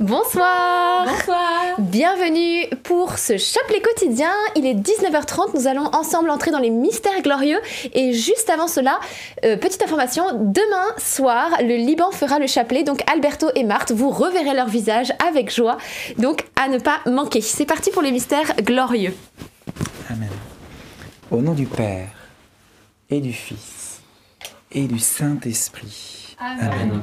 Bonsoir Bonsoir Bienvenue pour ce chapelet quotidien. Il est 19h30, nous allons ensemble entrer dans les mystères glorieux. Et juste avant cela, euh, petite information, demain soir, le Liban fera le chapelet. Donc Alberto et Marthe, vous reverrez leur visage avec joie. Donc à ne pas manquer. C'est parti pour les mystères glorieux. Amen. Au nom du Père et du Fils et du Saint-Esprit. Amen.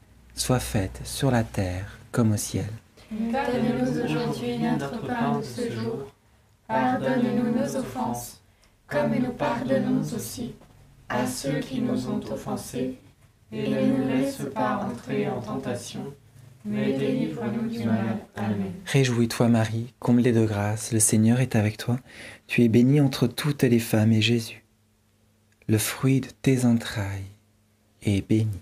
soit faite sur la terre comme au ciel. Donne-nous aujourd'hui notre pain de ce jour. Pardonne-nous nos offenses, comme nous pardonnons aussi à ceux qui nous ont offensés. Et ne nous laisse pas entrer en tentation, mais délivre-nous du mal. Amen. Réjouis-toi Marie, comblée de grâce, le Seigneur est avec toi. Tu es bénie entre toutes les femmes et Jésus, le fruit de tes entrailles, est béni.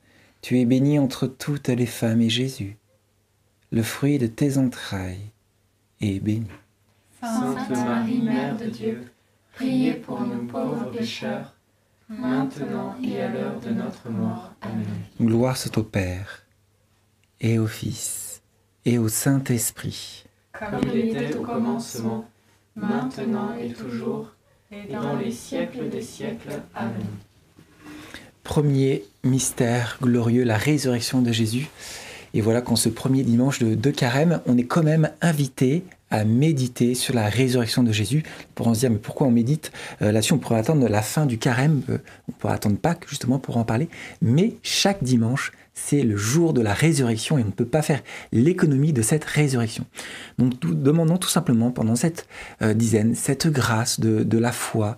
Tu es bénie entre toutes les femmes et Jésus, le fruit de tes entrailles, est béni. Sainte Marie, Mère de Dieu, priez pour nous pauvres pécheurs, maintenant et à l'heure de notre mort. Amen. Gloire soit au Père, et au Fils, et au Saint-Esprit. Comme il était au commencement, maintenant et toujours, et dans les siècles des siècles. Amen. Premier mystère glorieux, la résurrection de Jésus. Et voilà qu'en ce premier dimanche de, carême, on est quand même invité à méditer sur la résurrection de Jésus. Pour en se dire, mais pourquoi on médite? Euh, Là-dessus, on pourrait attendre la fin du carême, euh, on pourrait attendre Pâques justement pour en parler. Mais chaque dimanche, c'est le jour de la résurrection et on ne peut pas faire l'économie de cette résurrection. Donc nous demandons tout simplement pendant cette euh, dizaine, cette grâce de la foi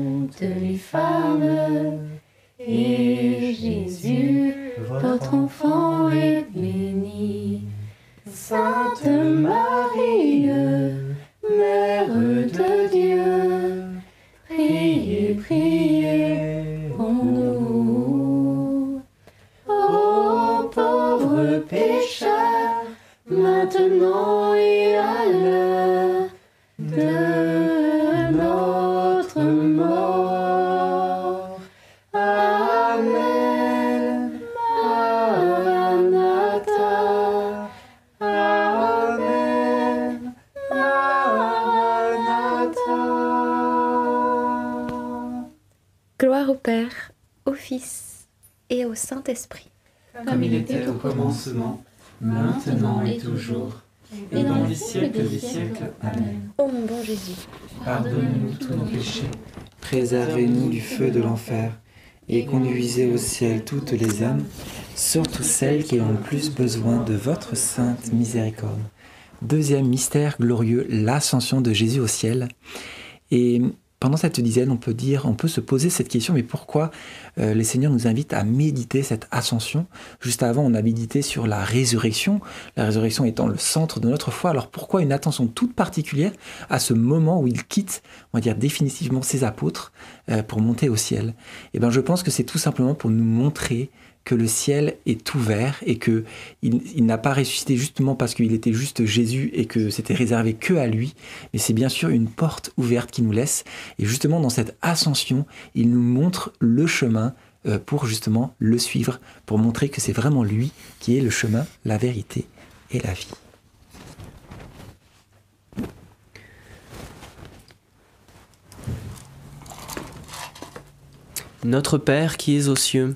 les femmes, et Jésus, votre enfant, est béni. Sainte Marie, Mère de Dieu, commencement, maintenant et toujours, et dans les siècles des siècles. Amen. Ô mon bon Jésus, Pardonnez-nous tous nos péchés, préservez-nous du feu de l'enfer, et conduisez au ciel toutes les âmes, surtout celles qui ont le plus besoin de votre sainte miséricorde. Deuxième mystère glorieux, l'ascension de Jésus au ciel. Et pendant cette dizaine, on peut dire, on peut se poser cette question, mais pourquoi euh, les seigneurs nous invitent à méditer cette ascension? Juste avant, on a médité sur la résurrection, la résurrection étant le centre de notre foi. Alors pourquoi une attention toute particulière à ce moment où il quitte, on va dire définitivement ses apôtres euh, pour monter au ciel? Eh bien, je pense que c'est tout simplement pour nous montrer que le ciel est ouvert et que il, n'a pas ressuscité justement parce qu'il était juste Jésus et que c'était réservé que à lui, mais c'est bien sûr une porte ouverte qui nous laisse. Et justement, dans cette ascension, il nous montre le chemin euh, pour justement le suivre, pour montrer que c'est vraiment lui qui est le chemin, la vérité et la vie. Notre Père qui es aux cieux,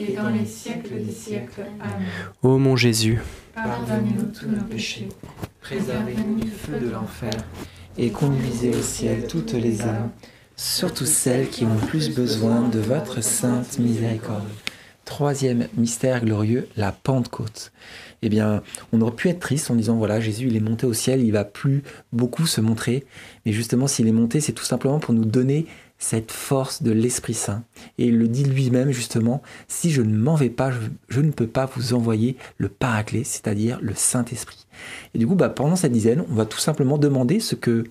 et dans les siècles des siècles. Amen. Ô mon Jésus, Pardonnez-nous tous nos péchés, Préservez-nous du feu de l'enfer et conduisez au ciel toutes les âmes, surtout celles qui ont le plus besoin de votre sainte miséricorde. Troisième mystère glorieux, la Pentecôte. Eh bien, on aurait pu être triste en disant voilà, Jésus, il est monté au ciel, il va plus beaucoup se montrer. Mais justement, s'il est monté, c'est tout simplement pour nous donner cette force de l'Esprit Saint. Et il le dit lui-même justement, si je ne m'en vais pas, je, je ne peux pas vous envoyer le Paraclet, c'est-à-dire le Saint-Esprit. Et du coup, bah, pendant cette dizaine, on va tout simplement demander ce que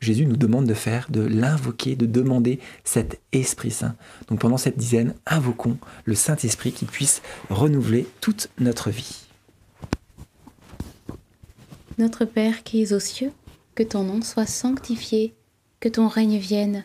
Jésus nous demande de faire, de l'invoquer, de demander cet Esprit Saint. Donc pendant cette dizaine, invoquons le Saint-Esprit qui puisse renouveler toute notre vie. Notre Père qui es aux cieux, que ton nom soit sanctifié, que ton règne vienne,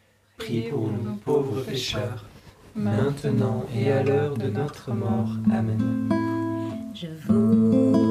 prie pour nous pauvres pécheurs, maintenant et à l'heure de notre mort. Amen. Je vous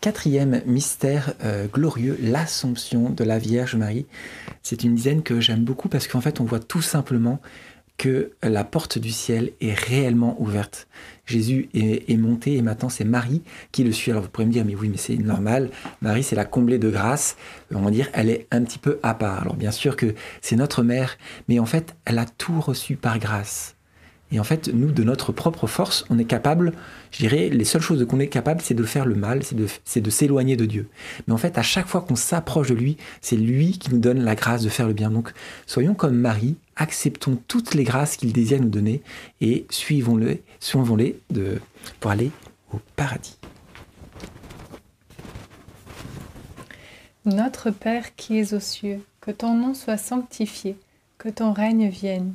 Quatrième mystère euh, glorieux, l'Assomption de la Vierge Marie. C'est une dizaine que j'aime beaucoup parce qu'en fait on voit tout simplement que la porte du ciel est réellement ouverte. Jésus est, est monté et maintenant c'est Marie qui le suit. Alors vous pourrez me dire, mais oui, mais c'est normal. Marie, c'est la comblée de grâce. On va dire, elle est un petit peu à part. Alors bien sûr que c'est notre mère, mais en fait, elle a tout reçu par grâce. Et en fait, nous, de notre propre force, on est capable, je dirais, les seules choses qu'on est capable, c'est de faire le mal, c'est de, s'éloigner de Dieu. Mais en fait, à chaque fois qu'on s'approche de lui, c'est lui qui nous donne la grâce de faire le bien. Donc, soyons comme Marie, acceptons toutes les grâces qu'il désire nous donner et suivons-les suivons-les de, pour aller au paradis. Notre Père qui es aux cieux, que ton nom soit sanctifié, que ton règne vienne,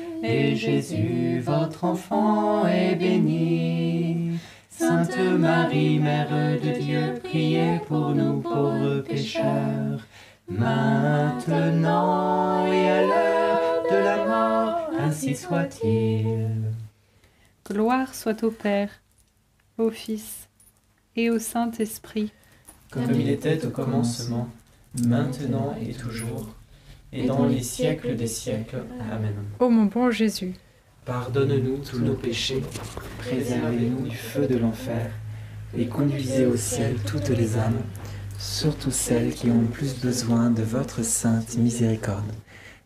et Jésus, votre enfant, est béni. Sainte Marie, Mère de Dieu, priez pour nous pauvres pécheurs, maintenant et à l'heure de la mort, ainsi soit-il. Gloire soit au Père, au Fils et au Saint-Esprit, comme il était au commencement, maintenant et toujours, et dans les siècles des siècles. Amen. Ô mon bon Jésus, Pardonne-nous tous nos péchés, préservez-nous du feu de l'enfer, et conduisez au ciel toutes les âmes, surtout celles qui ont le plus besoin de votre sainte miséricorde.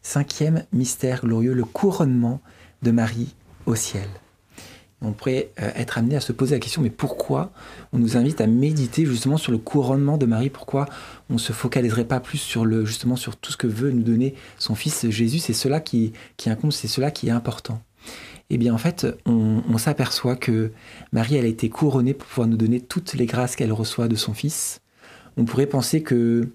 Cinquième mystère glorieux, le couronnement de Marie au ciel. On pourrait euh, être amené à se poser la question, mais pourquoi on nous invite à méditer justement sur le couronnement de Marie? Pourquoi on ne se focaliserait pas plus sur tout ce que veut nous donner son fils Jésus? C'est cela qui, qui incombe, c'est cela qui est important. Eh bien, en fait, on, on s'aperçoit que Marie, elle a été couronnée pour pouvoir nous donner toutes les grâces qu'elle reçoit de son fils. On pourrait penser que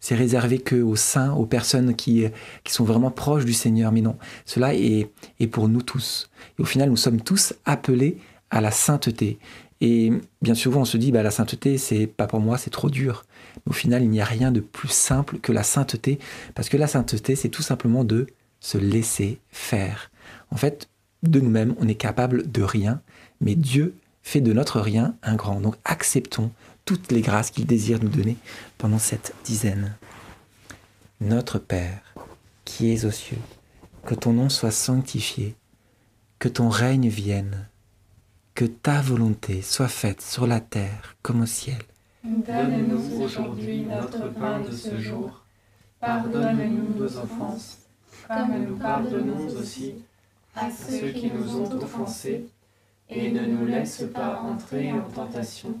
c'est réservé que aux saints, aux personnes qui, qui sont vraiment proches du Seigneur. Mais non, cela est, est pour nous tous. Et au final, nous sommes tous appelés à la sainteté. Et bien souvent, on se dit, bah, la sainteté, c'est pas pour moi, c'est trop dur. Mais au final, il n'y a rien de plus simple que la sainteté, parce que la sainteté, c'est tout simplement de se laisser faire. En fait, de nous-mêmes, on est capable de rien, mais Dieu fait de notre rien un grand. Donc acceptons toutes les grâces qu'il désire nous donner pendant cette dizaine. Notre Père, qui es aux cieux, que ton nom soit sanctifié, que ton règne vienne, que ta volonté soit faite sur la terre comme au ciel. Donne-nous aujourd'hui notre pain de ce jour. Pardonne-nous nos offenses, comme nous pardonnons aussi à ceux qui nous ont offensés. Et ne nous laisse pas entrer en tentation,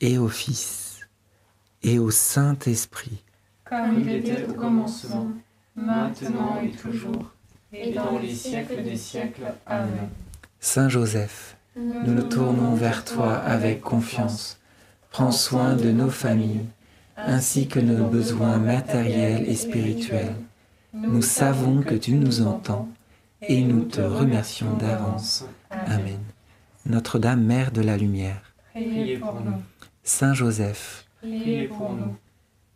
et au Fils, et au Saint-Esprit, Comme il était au commencement, maintenant et toujours, et dans les siècles des siècles. Amen. Saint Joseph, nous nous tournons vers toi avec confiance. Prends soin de nos familles, ainsi que nos besoins matériels et spirituels. Nous savons que tu nous entends et nous te remercions d'avance. Amen. Notre-Dame, Mère de la Lumière, Priez pour nous. Saint Joseph, Priez pour nous.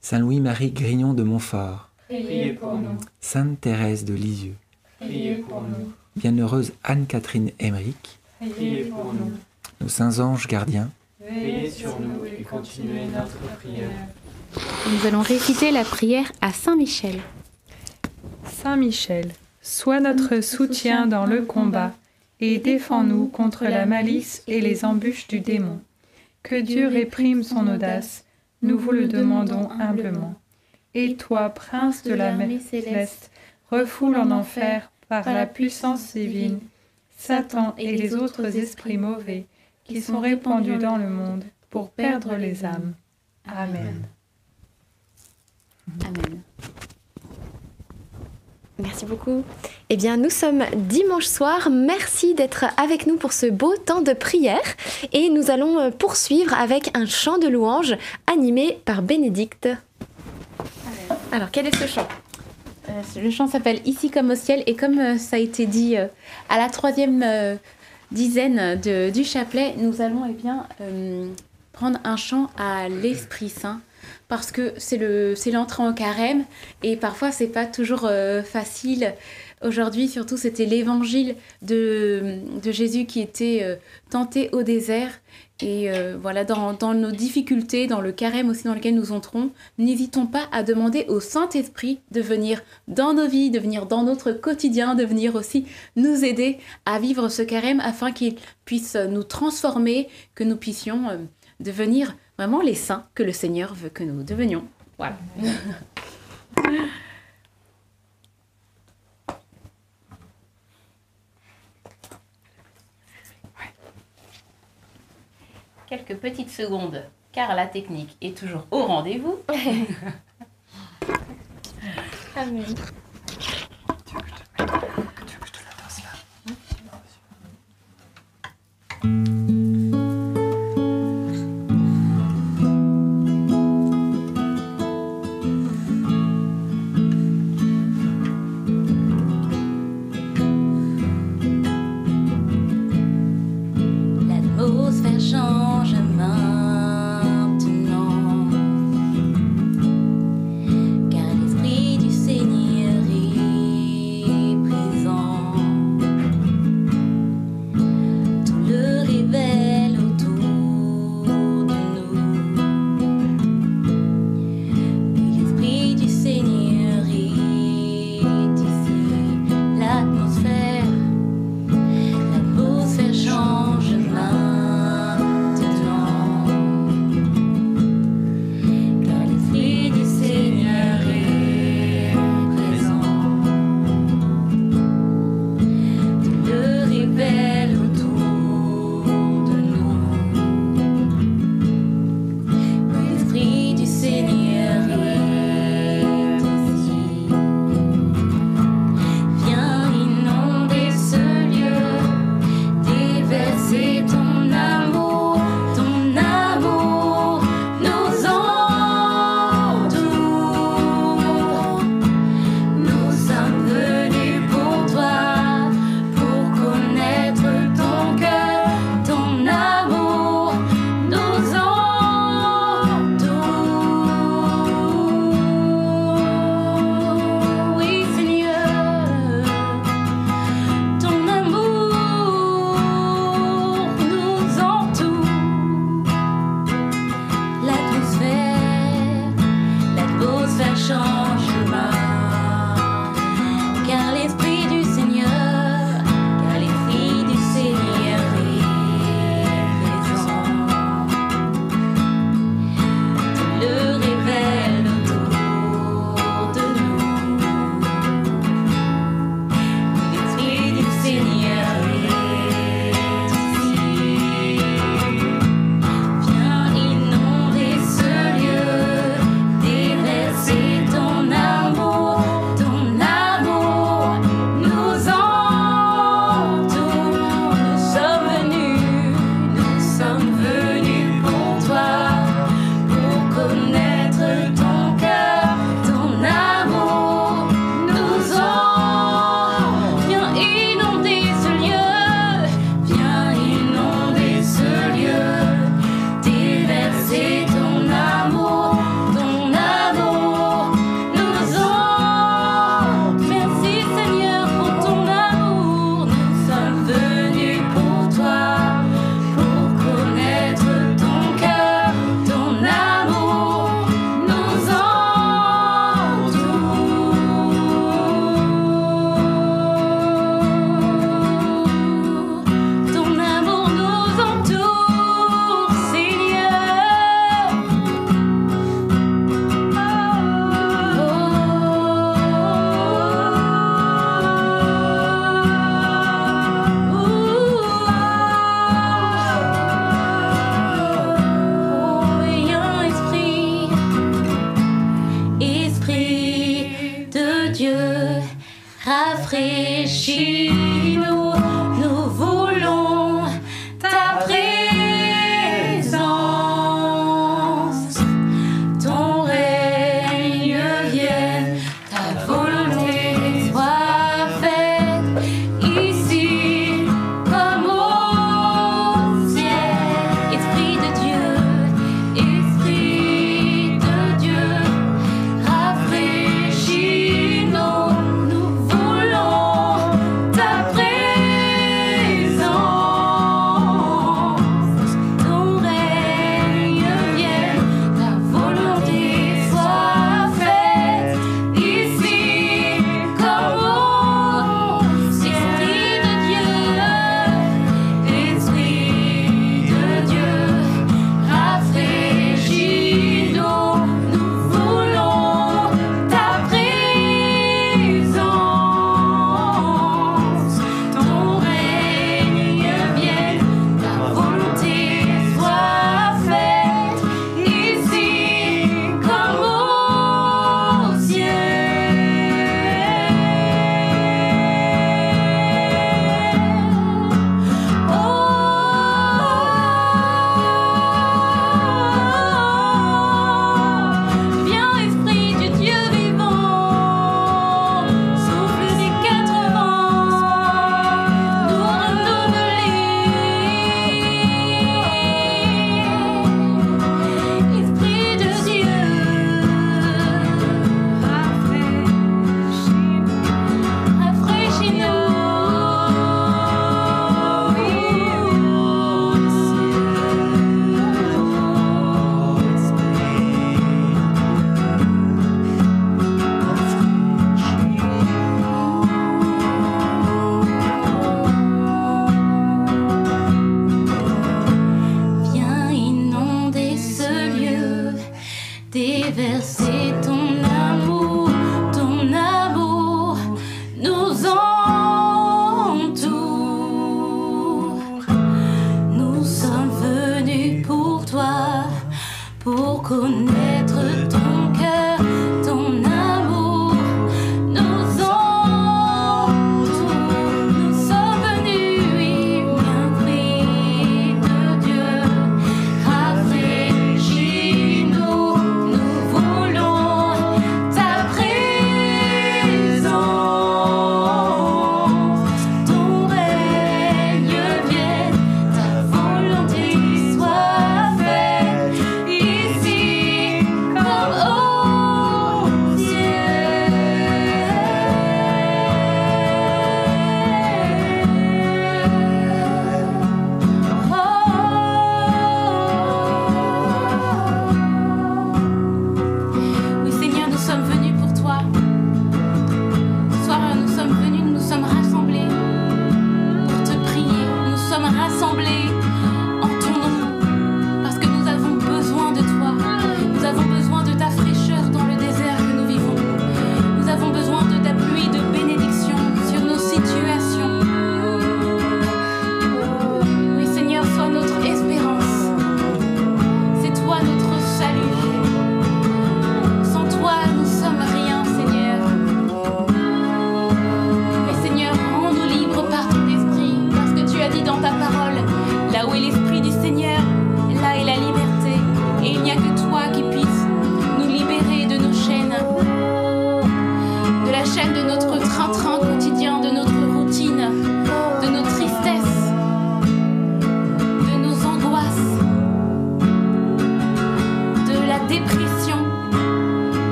Saint Louis-Marie Grignon de Montfort, Priez pour nous. Sainte Thérèse de Lisieux, Priez pour nous. Bienheureuse Anne-Catherine Emmerich, Priez pour nous. nos saints anges gardiens, Veillez sur nous et continuez notre prière. Nous allons réciter la prière à Saint Michel. Saint Michel, sois notre soutien dans le combat et défends-nous contre la malice et les embûches du démon. Que Dieu réprime son audace, nous vous le demandons humblement. Et toi, prince de la mer céleste, refoule en enfer par la puissance divine Satan et les autres esprits mauvais qui sont répandus dans le monde pour perdre les âmes. Amen. Amen. Merci beaucoup. Eh bien, nous sommes dimanche soir. Merci d'être avec nous pour ce beau temps de prière. Et nous allons euh, poursuivre avec un chant de louange animé par Bénédicte. Alors, quel est ce chant? Euh, le chant s'appelle Ici comme au ciel et comme euh, ça a été dit à la troisième dizaine du chapelet, nous allons eh bien, prendre un chant à l'Esprit Saint parce que c'est le c'est l'entrée en carême et parfois c'est pas toujours euh, facile. Aujourd'hui surtout c'était l'évangile de, de Jésus qui était euh, tenté au désert et euh, voilà dans, dans nos difficultés, dans le carême aussi dans lequel nous entrons, n'hésitons pas à demander au Saint-Esprit de venir dans nos vies, de venir dans notre quotidien, de venir aussi nous aider à vivre ce carême afin qu'il puisse nous transformer, que nous puissions devenir vraiment les saints que le Seigneur veut que nous devenions. Voilà. Quelques petites secondes, car la technique est toujours au rendez-vous. Amen.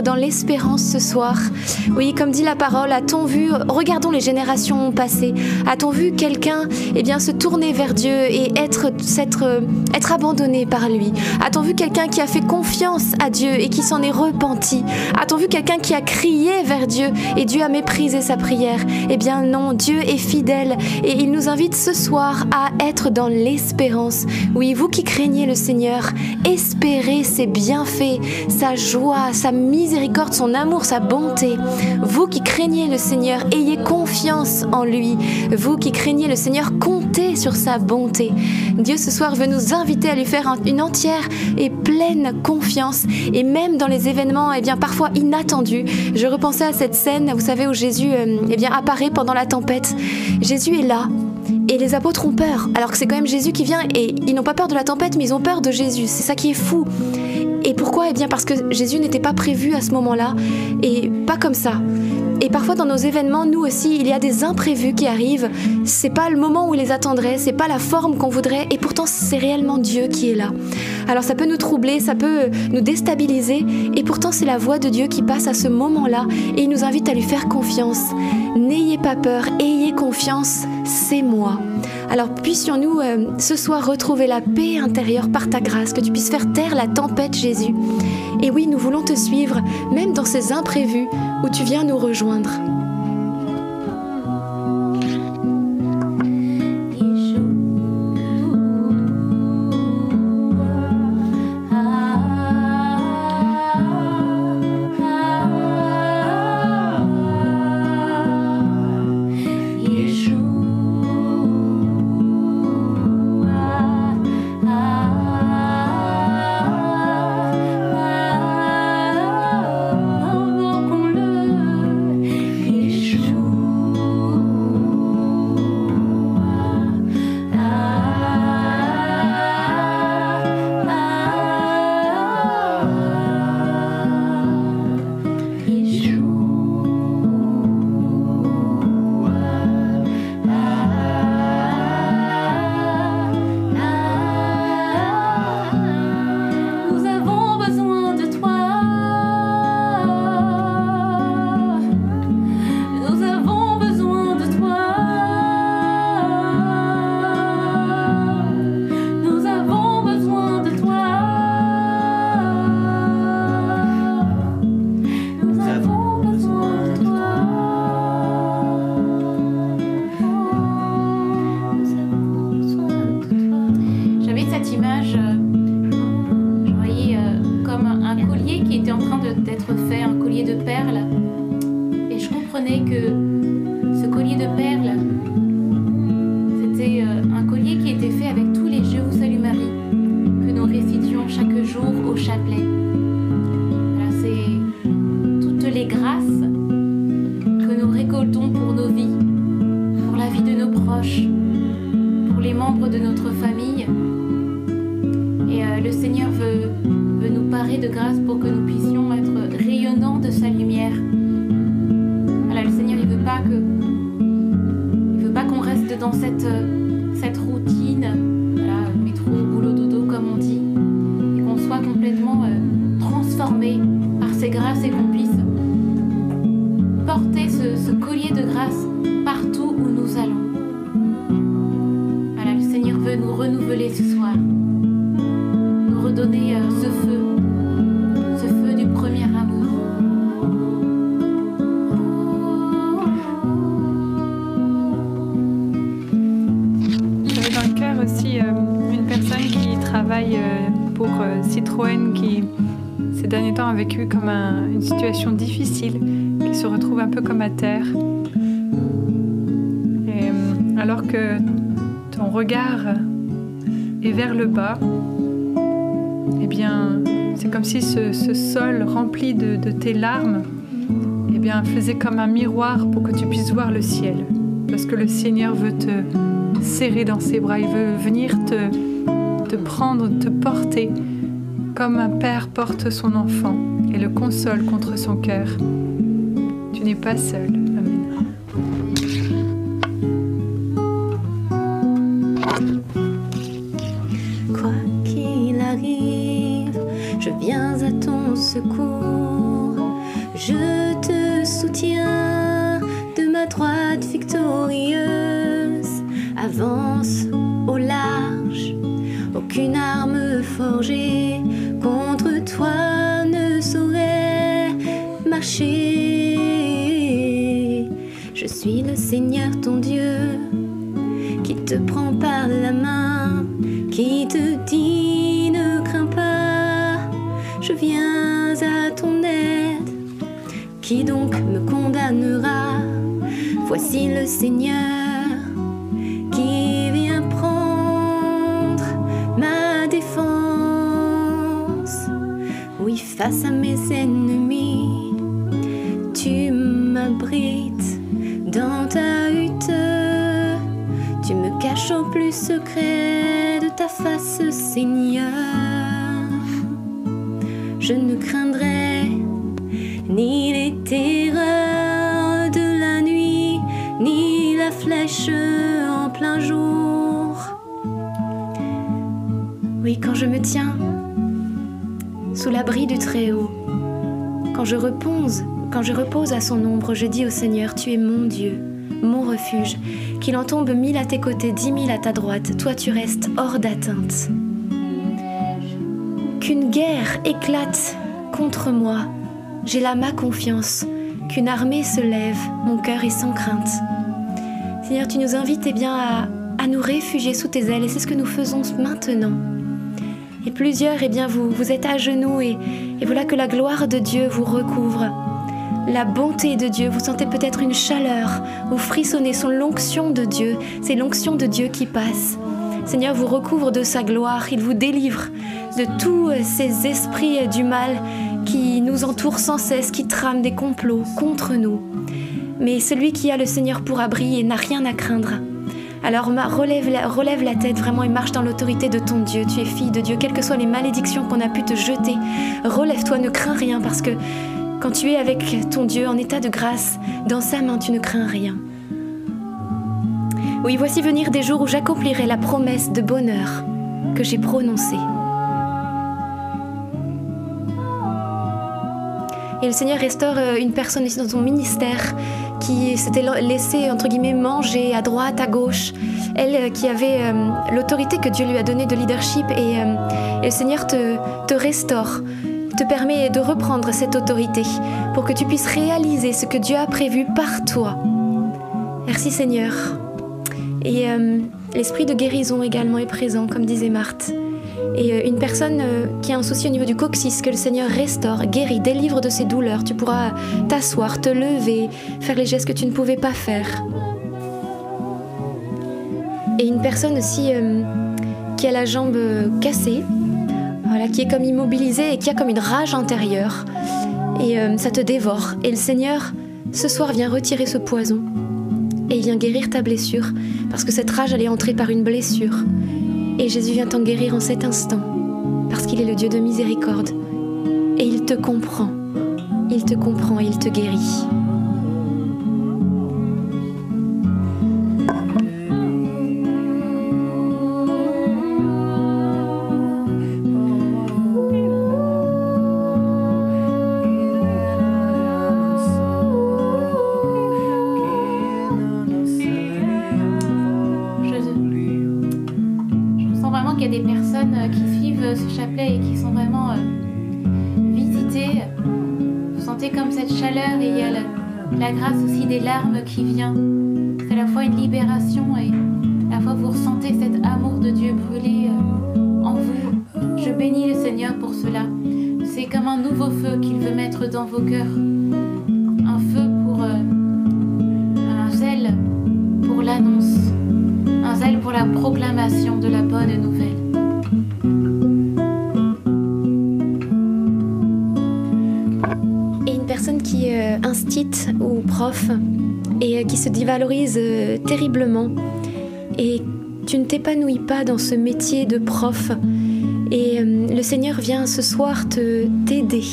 Dans l'espérance ce soir. Oui, comme dit la parole, a-t-on vu, regardons les générations passées, a-t-on vu quelqu'un eh bien, se tourner vers Dieu et être, être, être abandonné par lui? A-t-on vu quelqu'un qui a fait confiance à Dieu et qui s'en est repenti? A-t-on vu quelqu'un qui a crié vers Dieu et Dieu a méprisé sa prière? Eh bien non, Dieu est fidèle et il nous invite ce soir à être dans l'espérance. Oui, vous qui craignez le Seigneur, espérez ses bienfaits, sa joie, sa miséricorde, son amour, sa bonté. Vous qui craignez le Seigneur, ayez confiance en lui. Vous qui craignez le Seigneur, comptez sur sa bonté. Dieu ce soir veut nous inviter à lui faire une entière et pleine confiance et même dans les événements eh bien parfois inattendus. Je repensais à cette scène, vous savez où Jésus euh, eh bien apparaît pendant la tempête. Jésus est là, et les apôtres ont peur, alors que c'est quand même Jésus qui vient et ils n'ont pas peur de la tempête, mais ils ont peur de Jésus. C'est ça qui est fou. Pourquoi? Eh bien parce que Jésus n'était pas prévu à ce moment-là et pas comme ça. Et parfois dans nos événements, nous aussi, il y a des imprévus qui arrivent. C'est pas le moment où il les attendrait, c'est pas la forme qu'on voudrait, et pourtant c'est réellement Dieu qui est là. Alors ça peut nous troubler, ça peut nous déstabiliser, et pourtant c'est la voix de Dieu qui passe à ce moment-là, et il nous invite à lui faire confiance. N'ayez pas peur, ayez confiance, c'est moi. Alors puissions-nous euh, ce soir retrouver la paix intérieure par ta grâce, que tu puisses faire taire la tempête, Jésus. Et oui, nous voulons te suivre, même dans ces imprévus où tu viens nous rejoindre. Tes larmes, eh bien, faisait comme un miroir pour que tu puisses voir le ciel. Parce que le Seigneur veut te serrer dans ses bras, il veut venir te prendre, te porter, comme un père porte son enfant et le console contre son cœur. Tu n'es pas seul. Oui, quand je me tiens sous l'abri du Très-Haut, quand je repose, quand je repose à son ombre, je dis au Seigneur, tu es mon Dieu, mon refuge, qu'il en tombe mille à tes côtés, dix mille à ta droite, toi tu restes hors d'atteinte. Qu'une guerre éclate contre moi, j'ai là ma confiance, qu'une armée se lève, mon cœur est sans crainte. Seigneur, tu nous invites eh bien, à nous réfugier sous tes ailes, et c'est ce que nous faisons maintenant. Et plusieurs, eh bien, vous, vous êtes à genoux, et, voilà que la gloire de Dieu vous recouvre. La bonté de Dieu, vous sentez peut-être une chaleur, vous frissonnez sous l'onction de Dieu, c'est l'onction de Dieu qui passe. Seigneur vous recouvre de sa gloire, il vous délivre de tous ces esprits du mal qui nous entourent sans cesse, qui trament des complots contre nous. Mais celui qui a le Seigneur pour abri n'a rien à craindre. Alors relève la, tête vraiment et marche dans l'autorité de ton Dieu. Tu es fille de Dieu, quelles que soient les malédictions qu'on a pu te jeter. Relève-toi, ne crains rien parce que quand tu es avec ton Dieu en état de grâce, dans sa main, tu ne crains rien. Oui, voici venir des jours où j'accomplirai la promesse de bonheur que j'ai prononcée. Et le Seigneur restaure euh, une personne ici dans son ministère qui s'était la- laissée, entre guillemets, manger à droite, à gauche. Elle euh, qui avait euh, l'autorité que Dieu lui a donnée de leadership et, euh, et le Seigneur te, te restaure, te permet de reprendre cette autorité pour que tu puisses réaliser ce que Dieu a prévu par toi. Merci Seigneur. Et l'esprit de guérison également est présent, comme disait Marthe. Et euh, une personne euh, qui a un souci au niveau du coccyx, que le Seigneur restaure, guérit, délivre de ses douleurs. Tu pourras t'asseoir, te lever, faire les gestes que tu ne pouvais pas faire. Et une personne aussi euh, qui a la jambe cassée, voilà, qui est comme immobilisée et qui a comme une rage intérieure. Et ça te dévore. Et le Seigneur, ce soir, vient retirer ce poison. Et il vient guérir ta blessure. Parce que cette rage, elle est entrée par une blessure. Et Jésus vient t'en guérir en cet instant, parce qu'il est le Dieu de miséricorde. Et il te comprend. Il te comprend et il te guérit. Ou prof et euh, qui se dévalorise euh, terriblement. Et tu ne t'épanouis pas dans ce métier de prof. Et euh, le Seigneur vient ce soir te t'aider.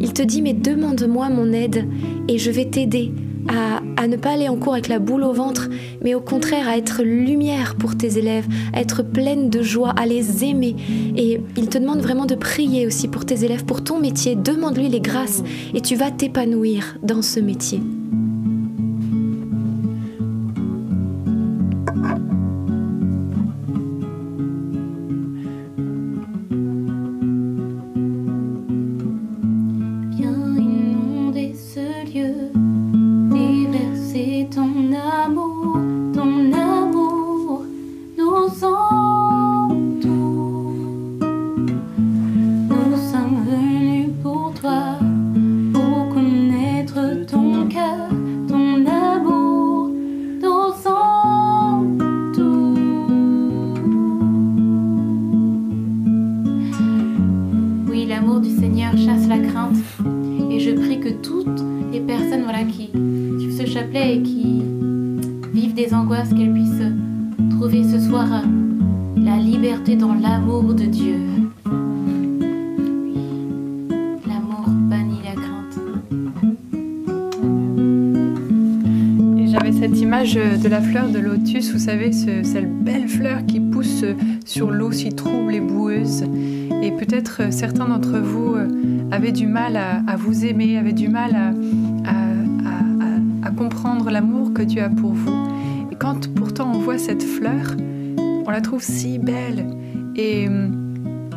Il te dit mais demande-moi mon aide et je vais t'aider à, ne pas aller en cours avec la boule au ventre, mais au contraire à être lumière pour tes élèves, à être pleine de joie, à les aimer. Et il te demande vraiment de prier aussi pour tes élèves, pour ton métier. Demande-lui les grâces et tu vas t'épanouir dans ce métier. La fleur de lotus, vous savez, cette belle fleur qui pousse sur l'eau si trouble et boueuse. Et peut-être euh, certains d'entre vous euh, avaient du mal à, vous aimer, avaient du mal à, comprendre l'amour que Dieu a pour vous. Et quand pourtant on voit cette fleur, on la trouve si belle. Et,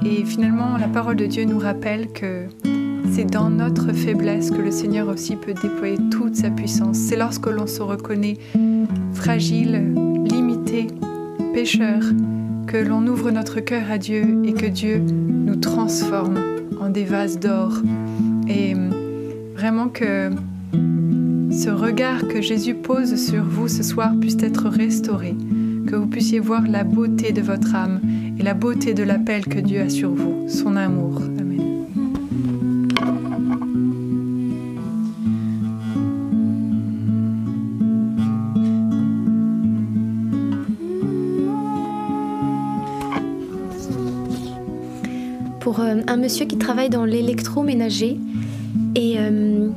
et finalement, la parole de Dieu nous rappelle que c'est dans notre faiblesse que le Seigneur aussi peut déployer toute sa puissance. C'est lorsque l'on se reconnaît fragile, limité, pécheur, que l'on ouvre notre cœur à Dieu et que Dieu nous transforme en des vases d'or. Et vraiment que ce regard que Jésus pose sur vous ce soir puisse être restauré, que vous puissiez voir la beauté de votre âme et la beauté de l'appel que Dieu a sur vous, son amour. Un monsieur qui travaille dans l'électroménager et, euh,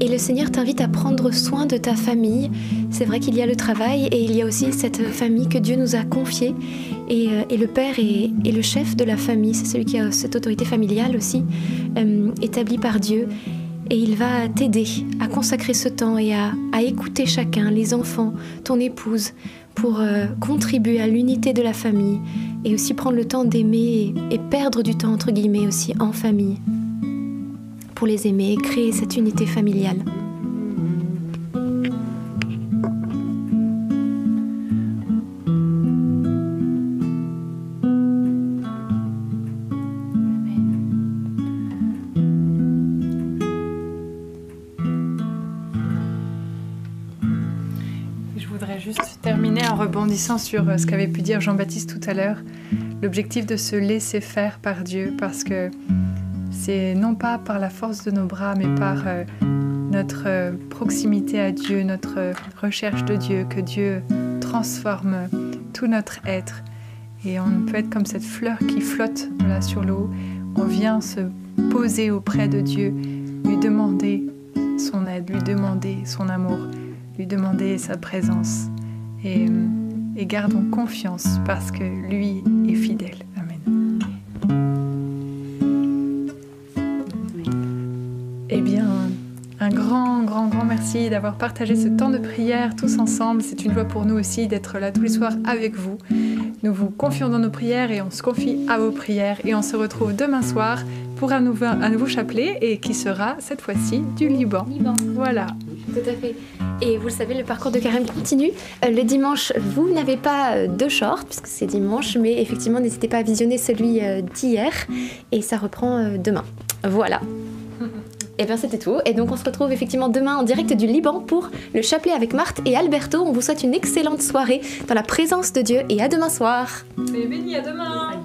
et le Seigneur t'invite à prendre soin de ta famille. C'est vrai qu'il y a le travail et il y a aussi cette famille que Dieu nous a confiée. Et, euh, et le père est, est, le chef de la famille, c'est celui qui a cette autorité familiale aussi, euh, établie par Dieu. Et il va t'aider à consacrer ce temps et à, à, écouter chacun, les enfants, ton épouse, pour contribuer à l'unité de la famille et aussi prendre le temps d'aimer et perdre du temps, entre guillemets, aussi en famille, pour les aimer et créer cette unité familiale. Rebondissant sur euh, ce qu'avait pu dire Jean-Baptiste tout à l'heure, l'objectif de se laisser faire par Dieu, parce que c'est non pas par la force de nos bras, mais par euh, notre euh, proximité à Dieu, notre recherche de Dieu, que Dieu transforme tout notre être. Et on peut être comme cette fleur qui flotte là, sur l'eau. On vient se poser auprès de Dieu, lui demander son aide, lui demander son amour, lui demander sa présence. Et et gardons confiance parce que lui est fidèle. Amen. Eh bien, un grand, grand, grand merci d'avoir partagé ce temps de prière tous ensemble. C'est une joie pour nous aussi d'être là tous les soirs avec vous. Nous vous confions dans nos prières et on se confie à vos prières. Et on se retrouve demain soir pour un nouveau, un nouveau chapelet et qui sera cette fois-ci du Liban. Liban. Voilà. Tout à fait. Et vous le savez, le parcours de carême continue. Euh, le dimanche, vous n'avez pas euh, de short, puisque c'est dimanche, mais effectivement, n'hésitez pas à visionner celui euh, d'hier. Et ça reprend demain. Voilà. Et bien c'était tout. Et donc on se retrouve effectivement demain en direct du Liban pour le chapelet avec Marthe et Alberto. On vous souhaite une excellente soirée dans la présence de Dieu et à demain soir. Et béni à demain.